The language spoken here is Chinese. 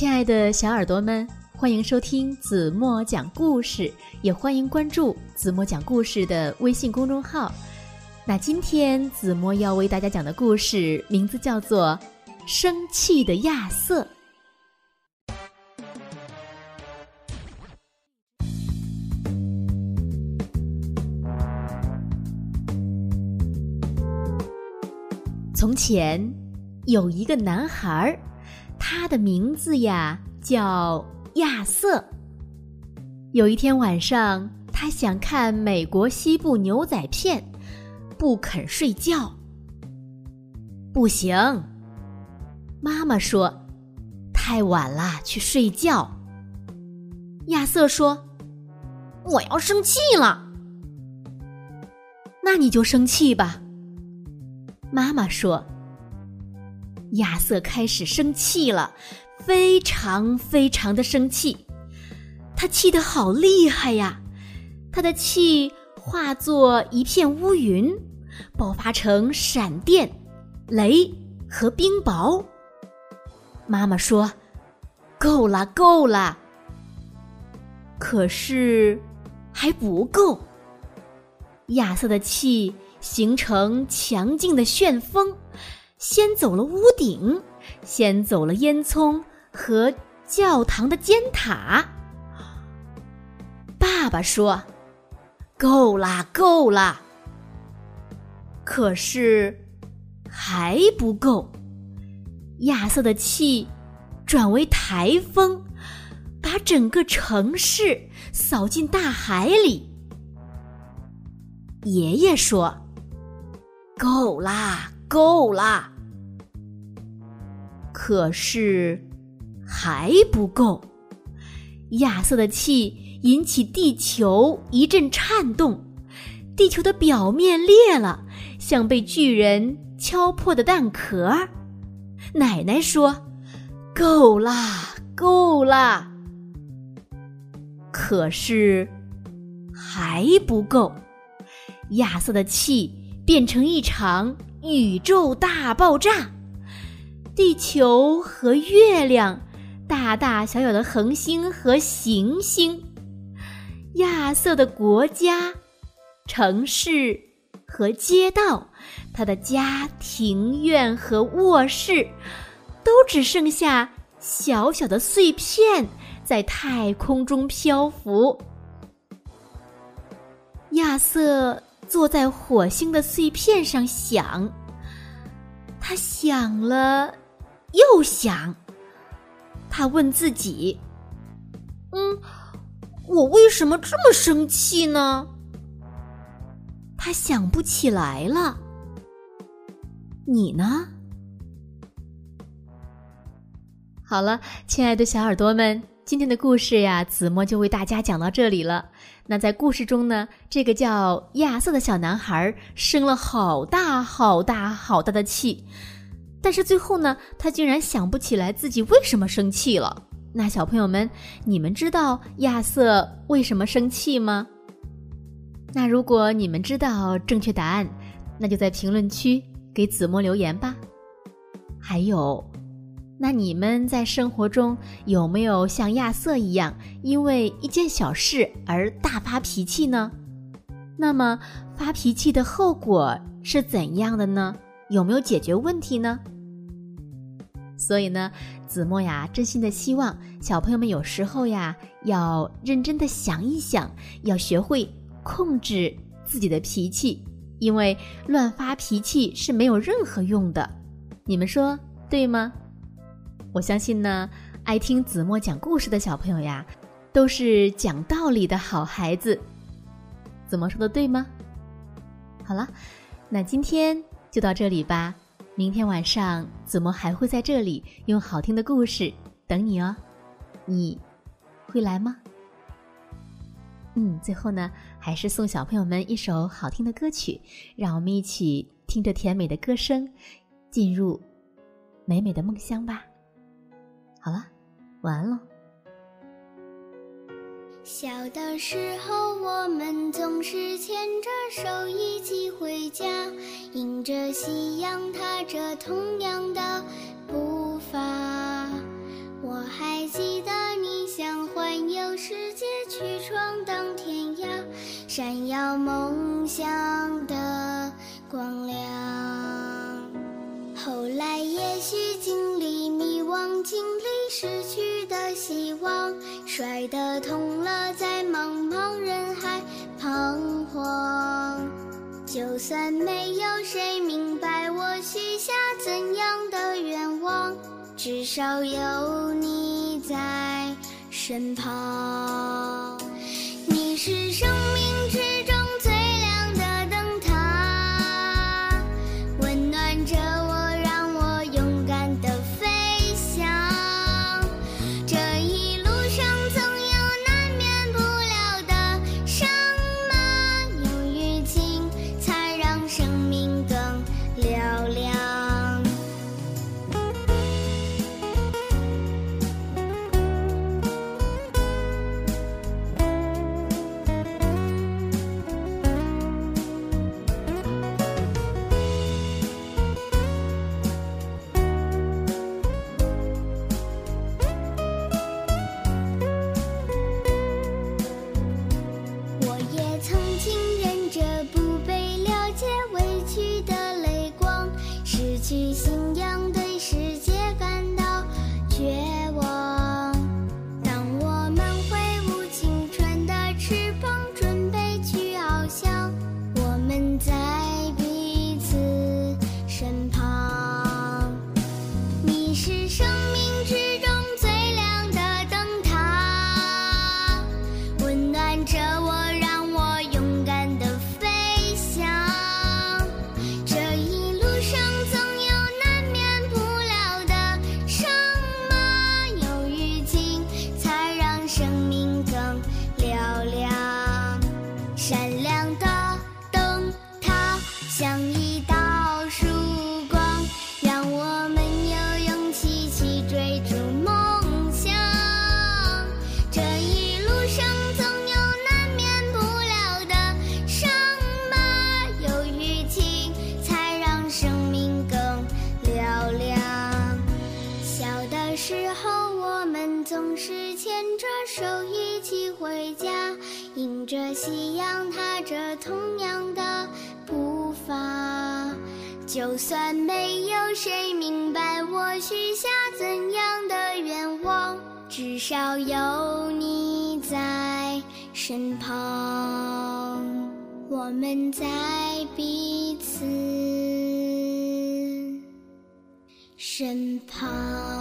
亲爱的小耳朵们，欢迎收听子墨讲故事，也欢迎关注子墨讲故事的微信公众号。那今天子墨要为大家讲的故事名字叫做《生气的亚瑟》。从前有一个男孩儿，他的名字呀叫亚瑟。有一天晚上，他想看美国西部牛仔片，不肯睡觉。不行，妈妈说太晚了，去睡觉。亚瑟说：“我要生气了。”那你就生气吧。妈妈说：“亚瑟开始生气了，非常非常的生气，他气得好厉害呀！他的气化作一片乌云，爆发成闪电、雷和冰雹。”妈妈说：“够了，够了。”可是还不够，亚瑟的气。形成强劲的旋风，先走了屋顶，先走了烟囱和教堂的尖塔。爸爸说：“够啦，够啦。”可是还不够，亚瑟的气转为台风，把整个城市扫进大海里。爷爷说。够啦，够啦！可是还不够。亚瑟的气引起地球一阵颤动，地球的表面裂了，像被巨人敲破的蛋壳。奶奶说：“够啦，够啦！”可是还不够。亚瑟的气。变成一场宇宙大爆炸，地球和月亮，大大小小的恒星和行星，亚瑟的国家、城市和街道，他的家庭院和卧室，都只剩下小小的碎片在太空中漂浮。亚瑟。坐在火星的碎片上想，他想了又想，他问自己：“嗯，我为什么这么生气呢？”他想不起来了。你呢？好了，亲爱的小耳朵们。今天的故事呀，子墨就为大家讲到这里了。那在故事中呢，这个叫亚瑟的小男孩生了好大好大好大的气，但是最后呢，他竟然想不起来自己为什么生气了。那小朋友们，你们知道亚瑟为什么生气吗？那如果你们知道正确答案，那就在评论区给子墨留言吧。还有。那你们在生活中有没有像亚瑟一样，因为一件小事而大发脾气呢？那么发脾气的后果是怎样的呢？有没有解决问题呢？所以呢，子墨呀，真心的希望小朋友们有时候呀，要认真的想一想，要学会控制自己的脾气，因为乱发脾气是没有任何用的。你们说对吗？我相信呢，爱听子墨讲故事的小朋友呀，都是讲道理的好孩子。子墨说的对吗？好了，那今天就到这里吧。明天晚上子墨还会在这里用好听的故事等你哦。你会来吗？嗯，最后呢，还是送小朋友们一首好听的歌曲，让我们一起听着甜美的歌声，进入美美的梦乡吧。好了，晚安了。小的时候，我们总是牵着手一起回家，迎着夕阳，踏着同样的步伐。我还记得你想环游世界，去闯荡天涯，闪耀梦想的光亮。失去的希望摔得痛了在茫茫人海彷徨就算没有谁明白我许下怎样的愿望至少有你在身旁你是生就算没有谁明白我许下怎样的愿望至少有你在身旁我们在彼此身旁。